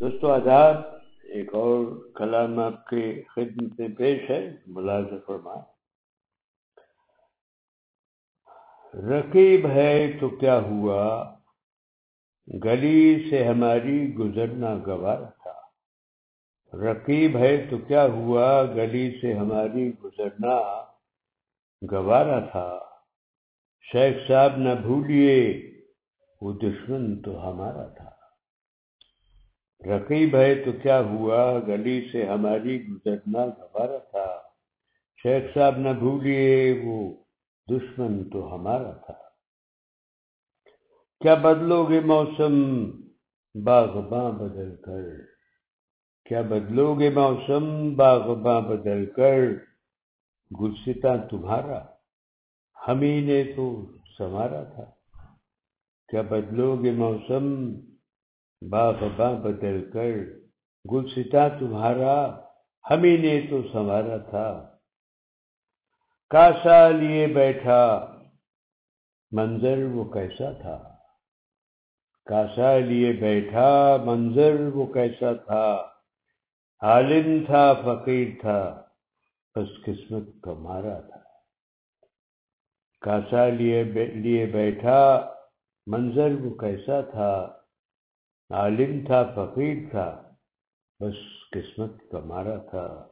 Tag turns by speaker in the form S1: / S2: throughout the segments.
S1: دوستو آداب ایک اور کلام آپ کے خدمت میں پیش ہے، ملازم فرما رقیب ہے تو کیا ہوا؟ گلی سے ہماری گزرنا گوارا تھا۔ رقیب ہے تو کیا ہوا؟ گلی سے ہماری گزرنا گوارا تھا۔ شیخ صاحب، نہ بھولیے، وہ دشمن تو ہمارا تھا۔ رقیب ہے تو کیا ہوا؟ گلی سے ہماری گزرنا گوارا تھا۔ شیخ صاحب نہ بھولیے، وہ دشمن تو ہمارا تھا۔ کیا بدلو گے موسم؟ باغباں بدل کر۔ کیا بدلو گے موسم؟ باغباں بدل کر۔ گلستا تمہارا ہمیں نے تو سنوارا تھا۔ کیا بدلو گے موسم؟ باغ باں بدل کر گلستا تمہارا، ہمیں نے تو سنوارا تھا۔ کاسا لیے بیٹھا، منظر وہ کیسا تھا۔ کاسا لیے بیٹھا، منظر وہ کیسا تھا۔ عالم تھا، فقیر تھا، بس قسمت تمہارا تھا۔ کاسا لیے لیے بیٹھا، منظر وہ کیسا تھا۔ عالم تھا، فقیر تھا، بس قسمت کمارا تھا۔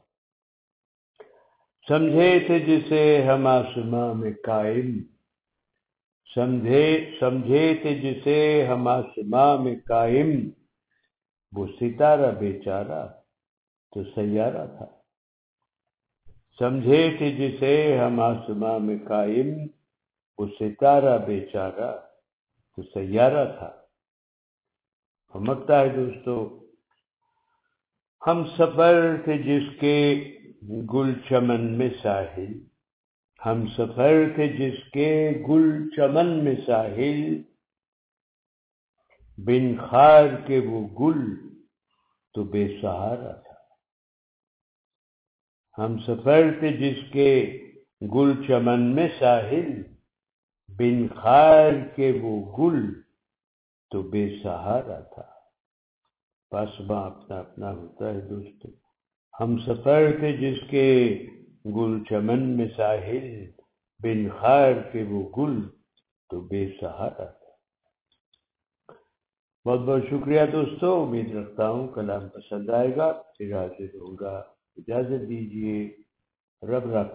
S1: سمجھے تھے جسے ہم آسماں میں قائم۔ سمجھے سمجھے تھے جسے ہم آسماں میں قائم۔ وہ ستارہ بیچارہ تو سیارہ تھا۔ سمجھے تھے جسے ہم آسماں میں قائم۔ وہ ستارہ بیچارہ تو سیارہ تھا۔ ہمکتا ہے دوستو، ہم سفر تھے جس کے گل چمن میں ساحل، ہم سفر تھے جس کے گل چمن میں ساحل، بن خار کے وہ گل تو بے سہارا تھا۔ ہم سفر تھے جس کے گل چمن میں ساحل، بن خار کے وہ گل تو بے سہارا تھا۔ پاسباں اپنا اپنا ہوتا ہے دوست۔ ہم سفر تھے جس کے گل چمن میں ساحل، بن خار کے وہ گل تو بے سہارا تھا۔ بہت بہت شکریہ دوستو۔ امید رکھتا ہوں کلام پسند آئے گا۔ پھر حاضر ہوگا اجازت دیجیے رب رکھا۔